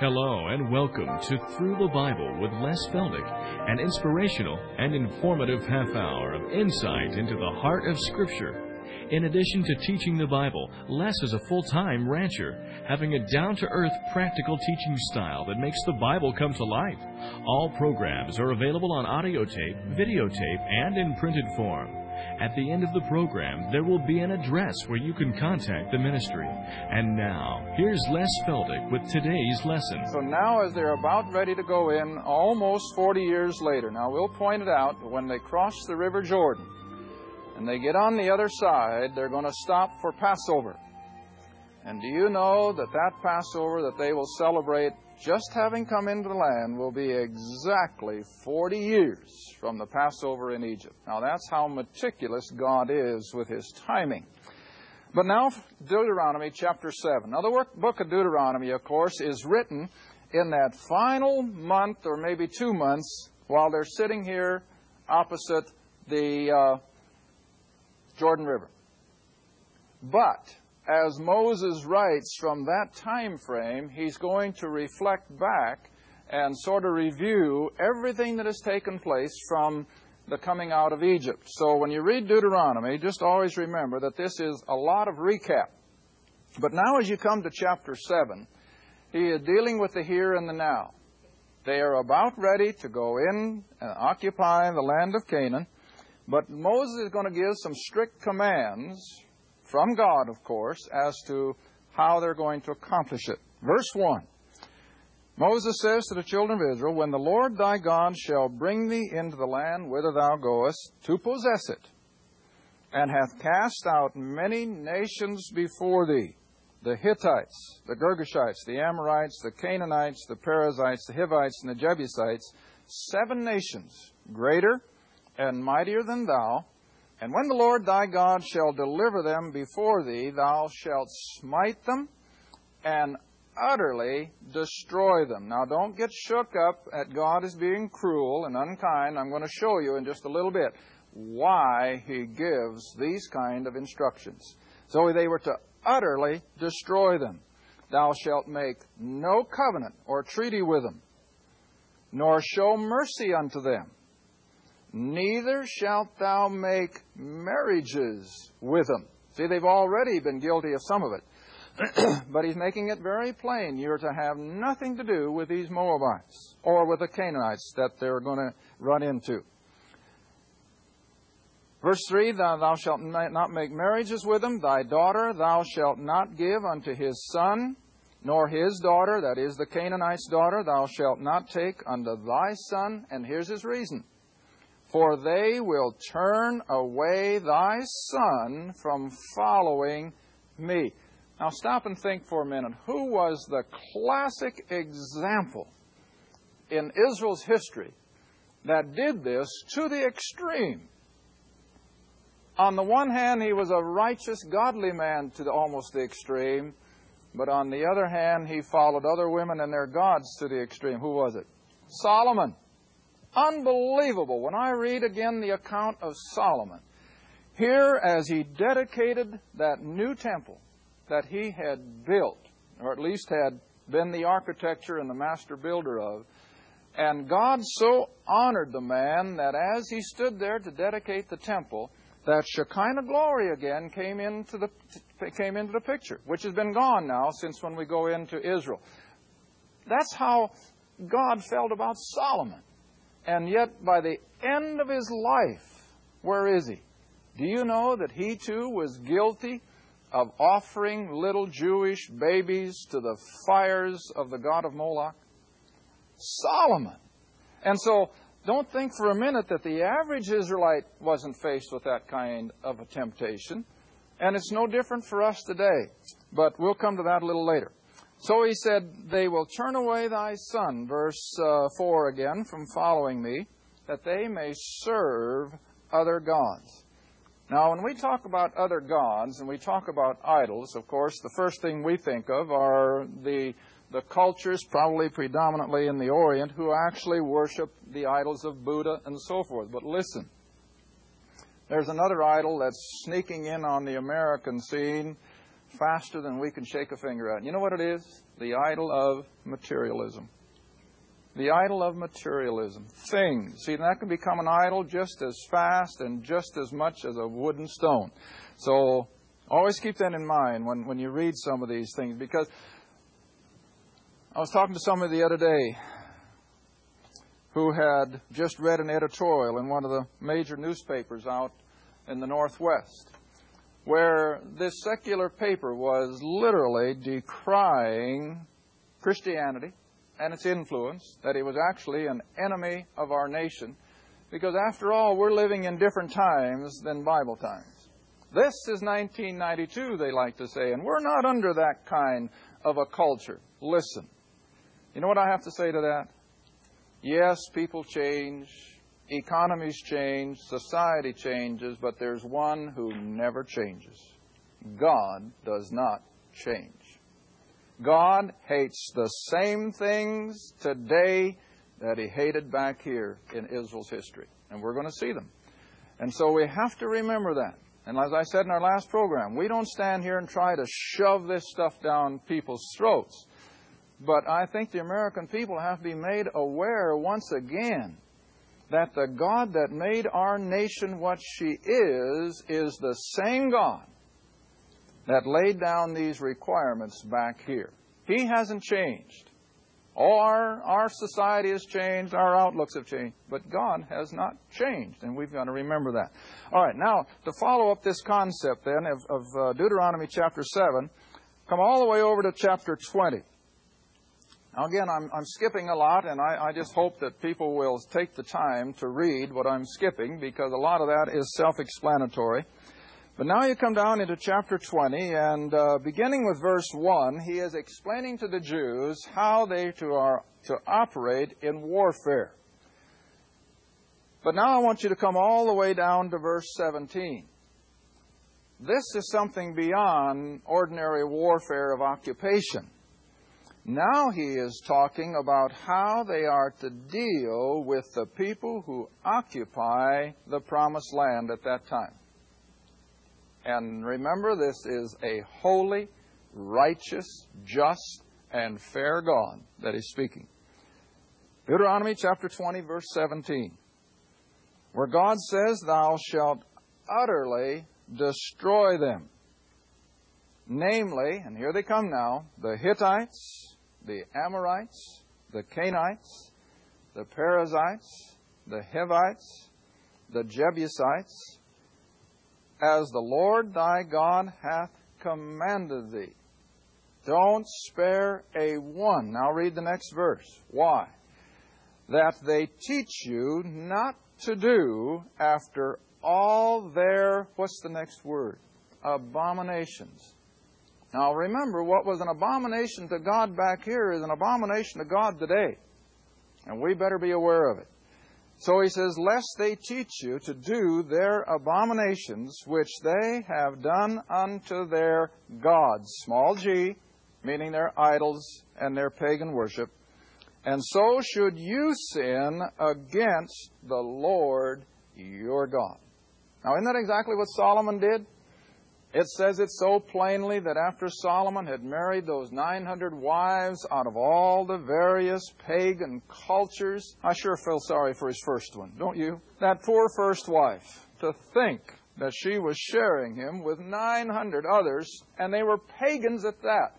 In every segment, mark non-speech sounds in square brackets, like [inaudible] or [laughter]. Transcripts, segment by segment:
Hello and welcome to Through the Bible with Les Feldick, an inspirational and informative half hour of insight into the heart of Scripture. In addition to teaching the Bible, Les is a full time rancher, having a down to earth, practical teaching style that makes the Bible come to life. All programs are available on audio tape, videotape, and in printed form. At the end of the program, there will be an address where you can contact the ministry. And now, here's Les Feldick with today's lesson. So now, as they're about ready to go in, almost 40 years later, now we'll point it out, when they cross the River Jordan and they get on the other side, they're going to stop for Passover. And do you know that that Passover that they will celebrate, just having come into the land, will be exactly 40 years from the Passover in Egypt? Now that's how meticulous God is with His timing. But now, Deuteronomy chapter 7. Now, the book of Deuteronomy, of course, is written in that final month or maybe two months while they're sitting here opposite the uh, Jordan River. But as Moses writes from that time frame, he's going to reflect back and sort of review everything that has taken place from the coming out of Egypt. So when you read Deuteronomy, just always remember that this is a lot of recap. But now as you come to chapter 7, he is dealing with the here and the now. They are about ready to go in and occupy the land of Canaan, but Moses is going to give some strict commands from God, of course, as to how they're going to accomplish it. Verse 1 Moses says to the children of Israel, When the Lord thy God shall bring thee into the land whither thou goest to possess it, and hath cast out many nations before thee, the Hittites, the Girgashites, the Amorites, the Canaanites, the Perizzites, the Hivites, and the Jebusites, seven nations, greater and mightier than thou, and when the Lord thy God shall deliver them before thee, thou shalt smite them and utterly destroy them. Now, don't get shook up at God as being cruel and unkind. I'm going to show you in just a little bit why He gives these kind of instructions. So they were to utterly destroy them. Thou shalt make no covenant or treaty with them, nor show mercy unto them. Neither shalt thou make marriages with them. See, they've already been guilty of some of it. [clears throat] but he's making it very plain you're to have nothing to do with these Moabites or with the Canaanites that they're going to run into. Verse 3 thou, thou shalt not make marriages with them. Thy daughter thou shalt not give unto his son, nor his daughter, that is the Canaanite's daughter, thou shalt not take unto thy son. And here's his reason for they will turn away thy son from following me. Now stop and think for a minute. Who was the classic example in Israel's history that did this to the extreme? On the one hand, he was a righteous, godly man to the, almost the extreme, but on the other hand, he followed other women and their gods to the extreme. Who was it? Solomon. Unbelievable. When I read again the account of Solomon, here as he dedicated that new temple that he had built, or at least had been the architecture and the master builder of, and God so honored the man that as he stood there to dedicate the temple, that Shekinah glory again came into the came into the picture, which has been gone now since when we go into Israel. That's how God felt about Solomon. And yet, by the end of his life, where is he? Do you know that he too was guilty of offering little Jewish babies to the fires of the god of Moloch? Solomon. And so, don't think for a minute that the average Israelite wasn't faced with that kind of a temptation. And it's no different for us today, but we'll come to that a little later. So he said, They will turn away thy son, verse uh, 4 again, from following me, that they may serve other gods. Now, when we talk about other gods and we talk about idols, of course, the first thing we think of are the, the cultures, probably predominantly in the Orient, who actually worship the idols of Buddha and so forth. But listen, there's another idol that's sneaking in on the American scene faster than we can shake a finger at. You know what it is? The idol of materialism. The idol of materialism. Things. See, that can become an idol just as fast and just as much as a wooden stone. So always keep that in mind when, when you read some of these things because I was talking to somebody the other day who had just read an editorial in one of the major newspapers out in the Northwest where this secular paper was literally decrying Christianity and its influence, that it was actually an enemy of our nation, because after all, we're living in different times than Bible times. This is 1992, they like to say, and we're not under that kind of a culture. Listen. You know what I have to say to that? Yes, people change, economies change, society changes, but there's one who never changes. God does not change. God hates the same things today that he hated back here in Israel's history. And we're going to see them. And so we have to remember that. And as I said in our last program, we don't stand here and try to shove this stuff down people's throats. But I think the American people have to be made aware once again that the God that made our nation what she is is the same God that laid down these requirements back here. He hasn't changed. Our, our society has changed, our outlooks have changed, but God has not changed, and we've got to remember that. All right, now, to follow up this concept then of, of uh, Deuteronomy chapter 7, come all the way over to chapter 20. Now, again, I'm, I'm skipping a lot, and I, I, just hope that people will take the time to read what I'm skipping because a lot of that is self explanatory. But now you come down into chapter 20, and uh, beginning with verse 1, he is explaining to the Jews how they to, are, to operate in warfare. But now I want you to come all the way down to verse 17. This is something beyond ordinary warfare of occupation. Now he is talking about how they are to deal with the people who occupy the promised land at that time. And remember, this is a holy, righteous, just, and fair God that is speaking. Deuteronomy chapter 20, verse 17, where God says, Thou shalt utterly destroy them. Namely, and here they come now, the Hittites, the Amorites, the Canaanites, the Perizzites, the Hivites, the Jebusites, as the Lord thy God hath commanded thee. Don't spare a one. Now read the next verse. Why? That they teach you not to do after all their, what's the next word? Abominations. Now remember, what was an abomination to God back here is an abomination to God today. And we better be aware of it. So he says, Lest they teach you to do their abominations which they have done unto their gods, small g, meaning their idols and their pagan worship. And so should you sin against the Lord your God. Now, isn't that exactly what Solomon did? It says it so plainly that after Solomon had married those 900 wives out of all the various pagan cultures, I sure feel sorry for his first one, don't you? That poor first wife. To think that she was sharing him with 900 others, and they were pagans at that.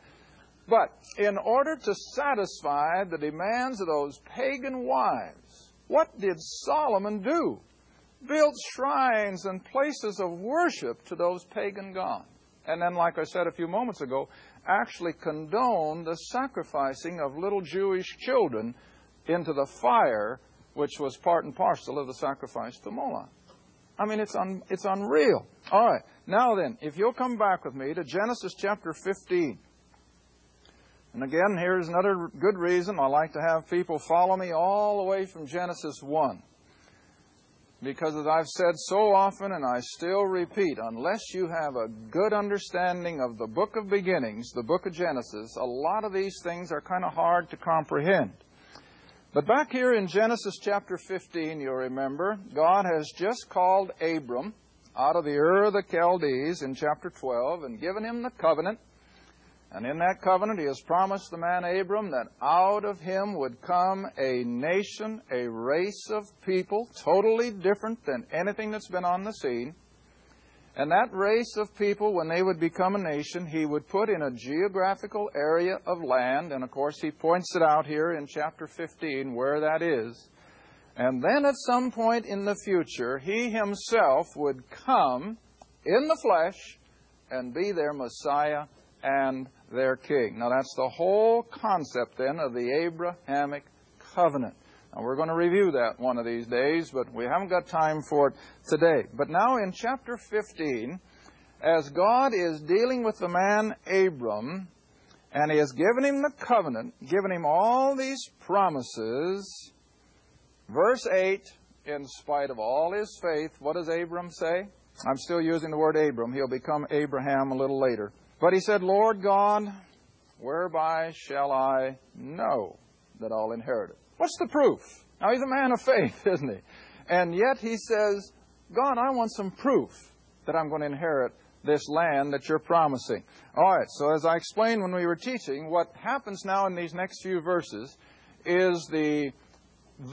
But in order to satisfy the demands of those pagan wives, what did Solomon do? Built shrines and places of worship to those pagan gods. And then, like I said a few moments ago, actually condone the sacrificing of little Jewish children into the fire, which was part and parcel of the sacrifice to Moloch. I mean, it's, un, it's unreal. All right. Now then, if you'll come back with me to Genesis chapter 15. And again, here's another good reason I like to have people follow me all the way from Genesis 1. Because as I've said so often, and I still repeat, unless you have a good understanding of the book of beginnings, the book of Genesis, a lot of these things are kind of hard to comprehend. But back here in Genesis chapter 15, you'll remember, God has just called Abram out of the Ur of the Chaldees in chapter 12 and given him the covenant. And in that covenant, he has promised the man Abram that out of him would come a nation, a race of people, totally different than anything that's been on the scene. And that race of people, when they would become a nation, he would put in a geographical area of land. And of course, he points it out here in chapter 15 where that is. And then at some point in the future, he himself would come in the flesh and be their Messiah and their king. Now, that's the whole concept then of the Abrahamic covenant. Now, we're going to review that one of these days, but we haven't got time for it today. But now in chapter 15, as God is dealing with the man Abram, and He has given him the covenant, given him all these promises, verse 8, in spite of all his faith, what does Abram say? I'm still using the word Abram. He'll become Abraham a little later. But he said, Lord God, whereby shall I know that I'll inherit it? What's the proof? Now, he's a man of faith, [laughs] isn't he? And yet he says, God, I want some proof that I'm going to inherit this land that you're promising. All right, so as I explained when we were teaching, what happens now in these next few verses is the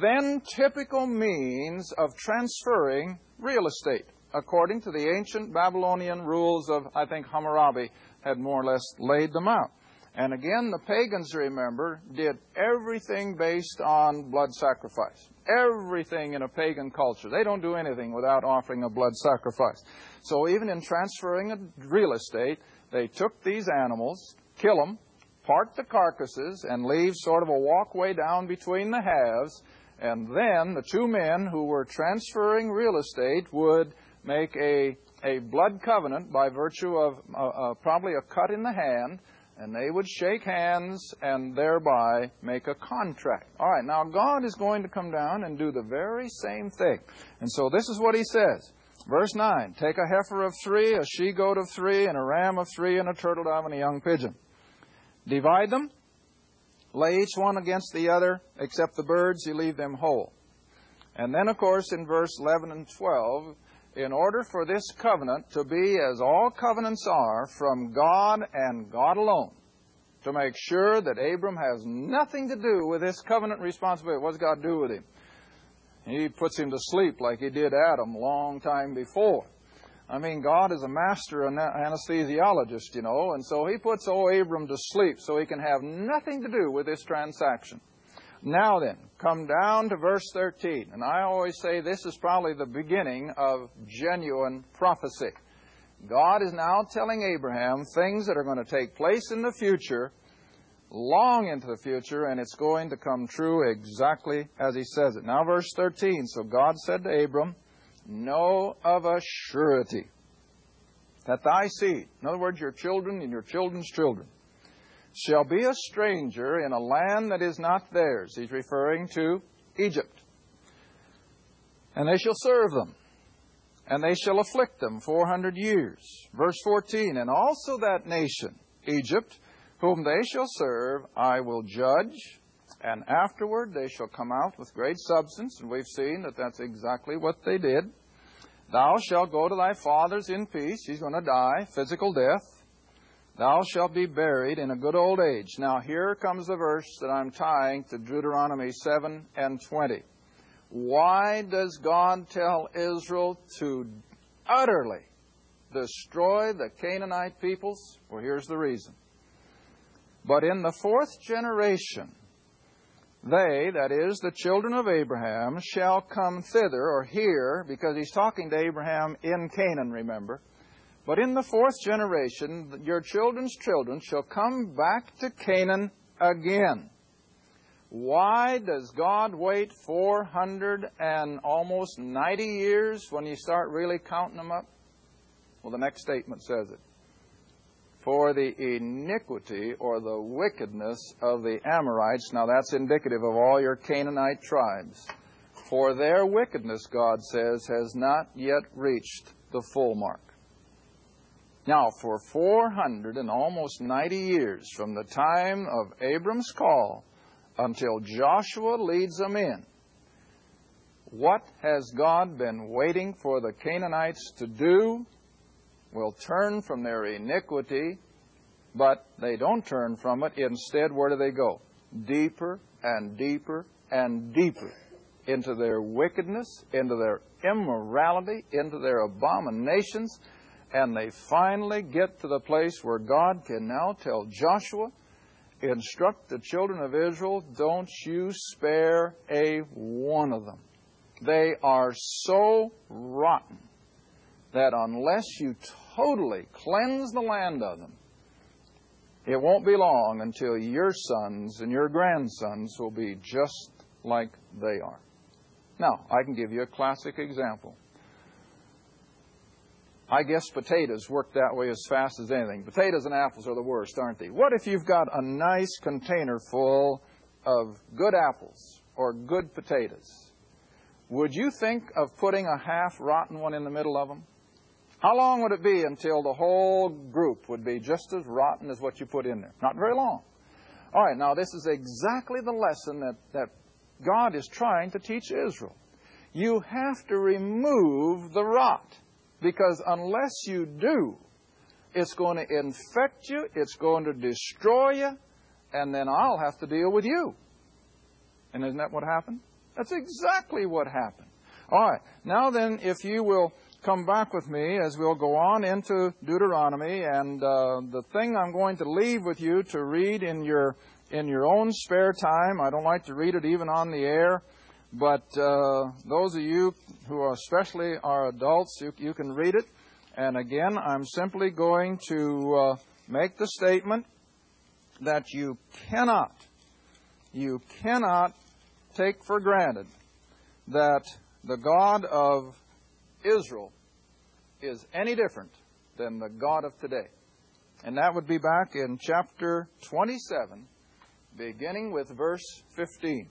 then typical means of transferring real estate according to the ancient Babylonian rules of, I think, Hammurabi had more or less laid them out. And again, the pagans, remember, did everything based on blood sacrifice. Everything in a pagan culture. They don't do anything without offering a blood sacrifice. So even in transferring real estate, they took these animals, kill them, part the carcasses, and leave sort of a walkway down between the halves. And then the two men who were transferring real estate would make a, a blood covenant by virtue of uh, uh, probably a cut in the hand and they would shake hands and thereby make a contract. All right, now God is going to come down and do the very same thing. And so this is what he says. Verse 9 Take a heifer of three, a she goat of three, and a ram of three, and a turtle dove, and a young pigeon. Divide them, lay each one against the other, except the birds, you leave them whole. And then, of course, in verse 11 and 12, in order for this covenant to be as all covenants are from God and God alone, to make sure that Abram has nothing to do with this covenant responsibility. What does God do with him? He puts him to sleep like he did Adam a long time before. I mean, God is a master anesthesiologist, you know, and so he puts old Abram to sleep so he can have nothing to do with this transaction. Now then, come down to verse 13. And I always say this is probably the beginning of genuine prophecy. God is now telling Abraham things that are going to take place in the future, long into the future, and it's going to come true exactly as he says it. Now, verse 13. So God said to Abram, Know of a surety that thy seed, in other words, your children and your children's children, shall be a stranger in a land that is not theirs. He's referring to Egypt. And they shall serve them, and they shall afflict them 400 years. Verse 14, and also that nation, Egypt, whom they shall serve, I will judge, and afterward they shall come out with great substance, and we've seen that that's exactly what they did. Thou shalt go to thy fathers in peace. He's going to die, physical death. Thou shalt be buried in a good old age. Now, here comes the verse that I'm tying to Deuteronomy 7 and 20. Why does God tell Israel to utterly destroy the Canaanite peoples? Well, here's the reason. But in the fourth generation, they, that is, the children of Abraham, shall come thither, or here, because he's talking to Abraham in Canaan, remember but in the fourth generation, your children's children shall come back to Canaan again, Why does God wait 400 and almost 90 years when you start really counting them up? Well, the next statement says it. For the iniquity or the wickedness of the Amorites, now that's indicative of all your Canaanite tribes. For their wickedness, God says, has not yet reached the full mark. Now, for 400 and almost 90 years from the time of Abram's call until Joshua leads them in, what has God been waiting for the Canaanites to do? Will turn from their iniquity, but they don't turn from it. Instead, where do they go? Deeper and deeper and deeper into their wickedness, into their immorality, into their abominations, and they finally get to the place where God can now tell Joshua, instruct the children of Israel, don't you spare a one of them. They are so rotten that unless you totally cleanse the land of them, it won't be long until your sons and your grandsons will be just like they are. Now, I can give you a classic example. I guess potatoes work that way as fast as anything. Potatoes and apples are the worst, aren't they? What if you've got a nice container full of good apples or good potatoes? Would you think of putting a half rotten one in the middle of them? How long would it be until the whole group would be just as rotten as what you put in there? Not very long. All right, now this is exactly the lesson that, that God is trying to teach Israel. You have to remove the rot. Because unless you do, it's going to infect you, it's going to destroy you, and then I'll have to deal with you. And isn't that what happened? That's exactly what happened. All right. Now then, if you will come back with me as we'll go on into Deuteronomy, and uh, the thing I'm going to leave with you to read in your in your own spare time. I don't like to read it even on the air. But uh, those of you who are especially are adults, you, you can read it. And again, I'm simply going to uh, make the statement that you cannot, you cannot take for granted that the God of Israel is any different than the God of today. And that would be back in chapter 27, beginning with verse 15.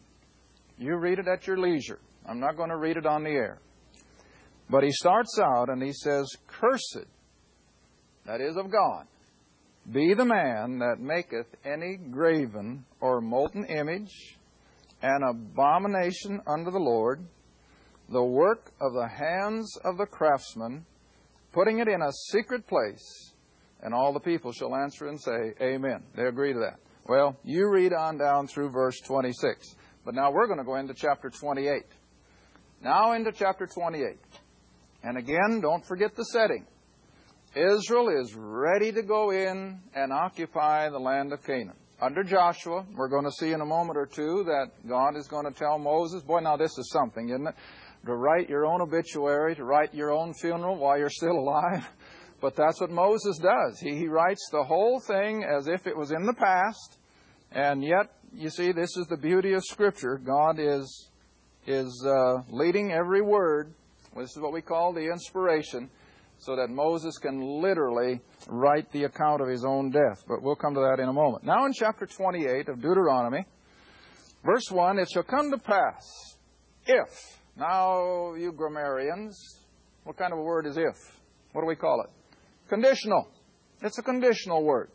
You read it at your leisure. I'm not going to read it on the air. But he starts out and he says, Cursed, that is of God, be the man that maketh any graven or molten image, an abomination unto the Lord, the work of the hands of the craftsman, putting it in a secret place, and all the people shall answer and say, Amen. They agree to that. Well, you read on down through verse 26. But now we're going to go into chapter 28. Now into chapter 28. And again, don't forget the setting. Israel is ready to go in and occupy the land of Canaan. Under Joshua, we're going to see in a moment or two that God is going to tell Moses, boy, now this is something, isn't it? To write your own obituary, to write your own funeral while you're still alive. [laughs] But that's what Moses does. He, he writes the whole thing as if it was in the past, and yet you see, this is the beauty of Scripture. God is is uh, leading every word. This is what we call the inspiration, so that Moses can literally write the account of his own death. But we'll come to that in a moment. Now, in chapter 28 of Deuteronomy, verse 1, it shall come to pass if. Now, you grammarians, what kind of a word is if? What do we call it? Conditional. It's a conditional word.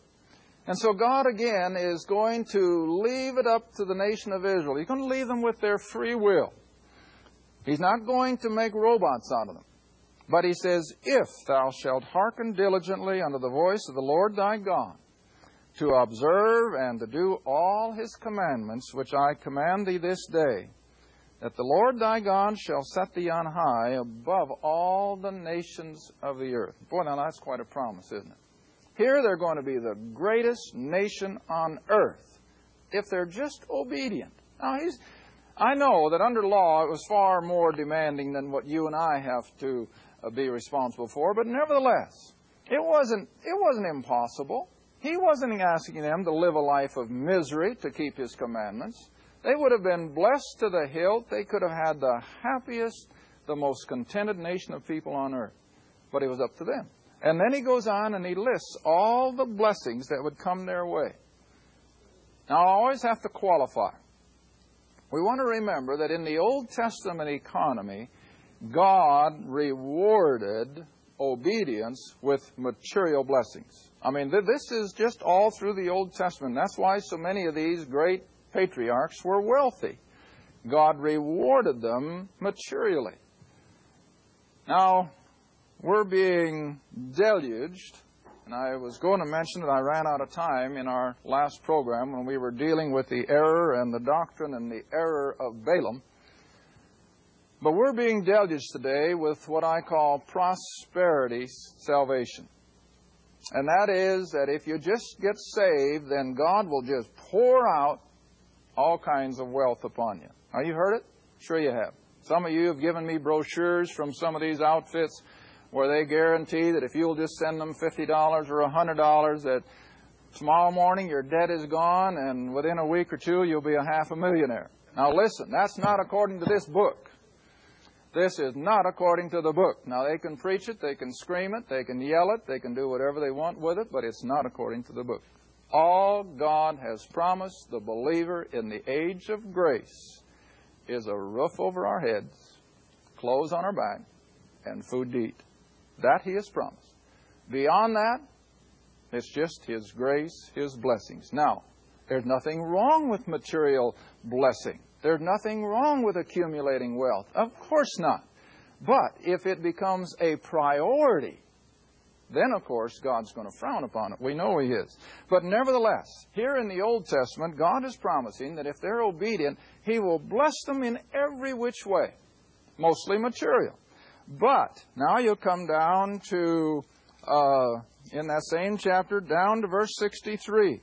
And so God again is going to leave it up to the nation of Israel. He's going to leave them with their free will. He's not going to make robots out of them. But he says, If thou shalt hearken diligently unto the voice of the Lord thy God, to observe and to do all his commandments which I command thee this day, that the Lord thy God shall set thee on high above all the nations of the earth. Boy, now that's quite a promise, isn't it? Here they're going to be the greatest nation on earth if they're just obedient. Now, he's, I know that under law it was far more demanding than what you and I have to uh, be responsible for, but nevertheless, it wasn't, it wasn't impossible. He wasn't asking them to live a life of misery to keep his commandments. They would have been blessed to the hilt. They could have had the happiest, the most contented nation of people on earth. But it was up to them. And then he goes on and he lists all the blessings that would come their way. Now, I always have to qualify. We want to remember that in the Old Testament economy, God rewarded obedience with material blessings. I mean, this is just all through the Old Testament. That's why so many of these great patriarchs were wealthy. God rewarded them materially. Now, we're being deluged, and I was going to mention that I ran out of time in our last program when we were dealing with the error and the doctrine and the error of Balaam. But we're being deluged today with what I call prosperity salvation. And that is that if you just get saved, then God will just pour out all kinds of wealth upon you. Now, you heard it? Sure you have. Some of you have given me brochures from some of these outfits where they guarantee that if you'll just send them $50 or $100, that tomorrow morning your debt is gone and within a week or two you'll be a half a millionaire. Now listen, that's not according to this book. This is not according to the book. Now, they can preach it, they can scream it, they can yell it, they can do whatever they want with it, but it's not according to the book. All God has promised the believer in the age of grace is a roof over our heads, clothes on our back, and food to eat. That He has promised. Beyond that, it's just His grace, His blessings. Now, there's nothing wrong with material blessing. There's nothing wrong with accumulating wealth. Of course not. But if it becomes a priority, then of course God's going to frown upon it. We know He is. But nevertheless, here in the Old Testament, God is promising that if they're obedient, He will bless them in every which way, mostly material. But now you come down to, uh, in that same chapter, down to verse 63.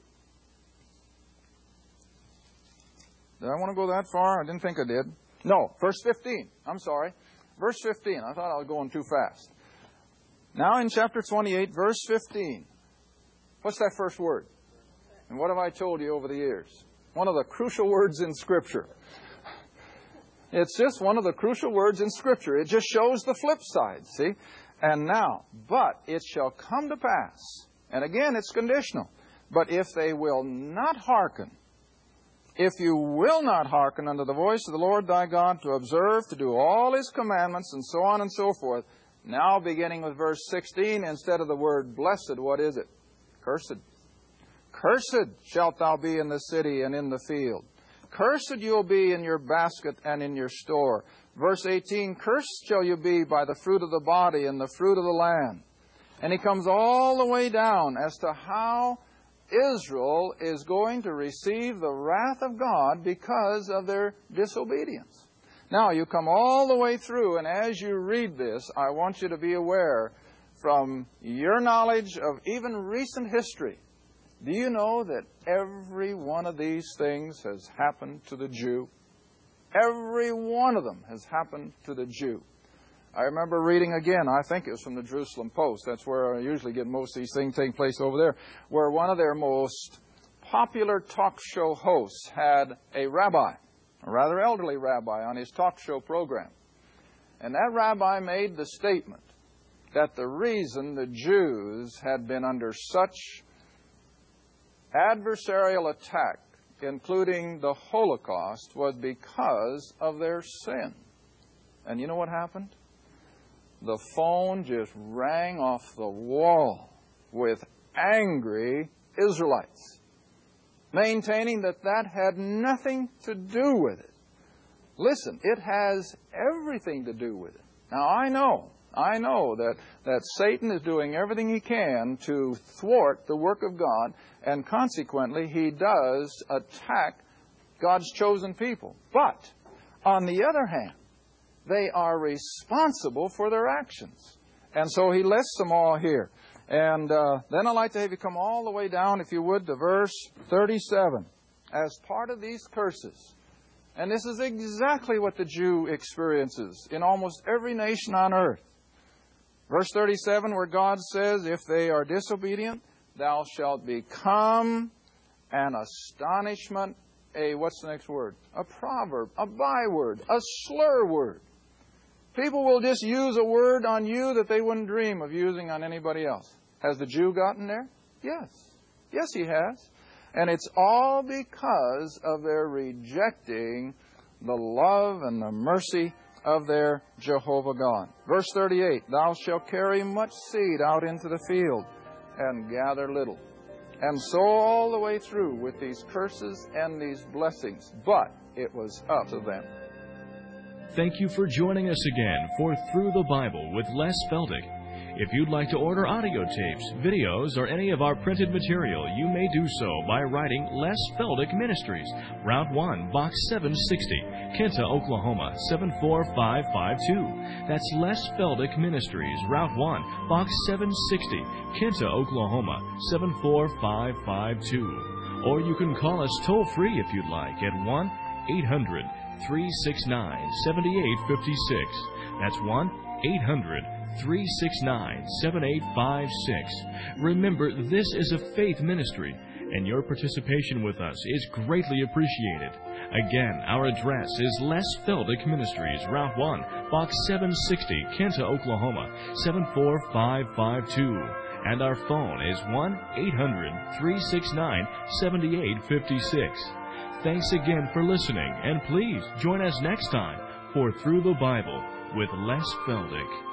Did I want to go that far? I didn't think I did. No, verse 15. I'm sorry. Verse 15. I thought I was going too fast. Now in chapter 28, verse 15. What's that first word? And what have I told you over the years? One of the crucial words in Scripture. It's just one of the crucial words in Scripture. It just shows the flip side, see? And now, but it shall come to pass. And again, it's conditional. But if they will not hearken, if you will not hearken unto the voice of the Lord thy God to observe, to do all his commandments, and so on and so forth. Now, beginning with verse 16, instead of the word blessed, what is it? Cursed. Cursed shalt thou be in the city and in the field. Cursed you'll be in your basket and in your store. Verse 18, Cursed shall you be by the fruit of the body and the fruit of the land. And he comes all the way down as to how Israel is going to receive the wrath of God because of their disobedience. Now, you come all the way through, and as you read this, I want you to be aware from your knowledge of even recent history. Do you know that every one of these things has happened to the Jew? Every one of them has happened to the Jew. I remember reading again, I think it was from the Jerusalem Post, that's where I usually get most of these things taking place over there, where one of their most popular talk show hosts had a rabbi, a rather elderly rabbi, on his talk show program. And that rabbi made the statement that the reason the Jews had been under such adversarial attack, including the Holocaust, was because of their sin. And you know what happened? the phone just rang off the wall with angry Israelites, maintaining that that had nothing to do with it. Listen, it has everything to do with it. Now, I know, I know that, that Satan is doing everything he can to thwart the work of God, and consequently, he does attack God's chosen people. But, on the other hand, they are responsible for their actions. And so he lists them all here. And uh, then I'd like to have you come all the way down, if you would, to verse 37. As part of these curses, and this is exactly what the Jew experiences in almost every nation on earth. Verse 37, where God says, If they are disobedient, thou shalt become an astonishment a what's the next word? A proverb, a byword, a slur word. People will just use a word on you that they wouldn't dream of using on anybody else. Has the Jew gotten there? Yes. Yes, he has. And it's all because of their rejecting the love and the mercy of their Jehovah God. Verse 38 Thou shalt carry much seed out into the field and gather little. And so all the way through with these curses and these blessings. But it was up to them. Thank you for joining us again for Through the Bible with Les Feldick. If you'd like to order audio tapes, videos, or any of our printed material, you may do so by writing Les Feldick Ministries, Route 1, Box 760, Kinta, Oklahoma 74552. That's Les Feldick Ministries, Route 1, Box 760, Kinta, Oklahoma 74552. Or you can call us toll free if you'd like at 1 800 369 7856. That's 1 800 369 7856. Remember, this is a faith ministry, and your participation with us is greatly appreciated. Again, our address is Les Feldick Ministries, Route 1, Box 760, Kinta, Oklahoma 74552. And our phone is 1 800 369 7856. Thanks again for listening, and please join us next time for Through the Bible with Les Feldick.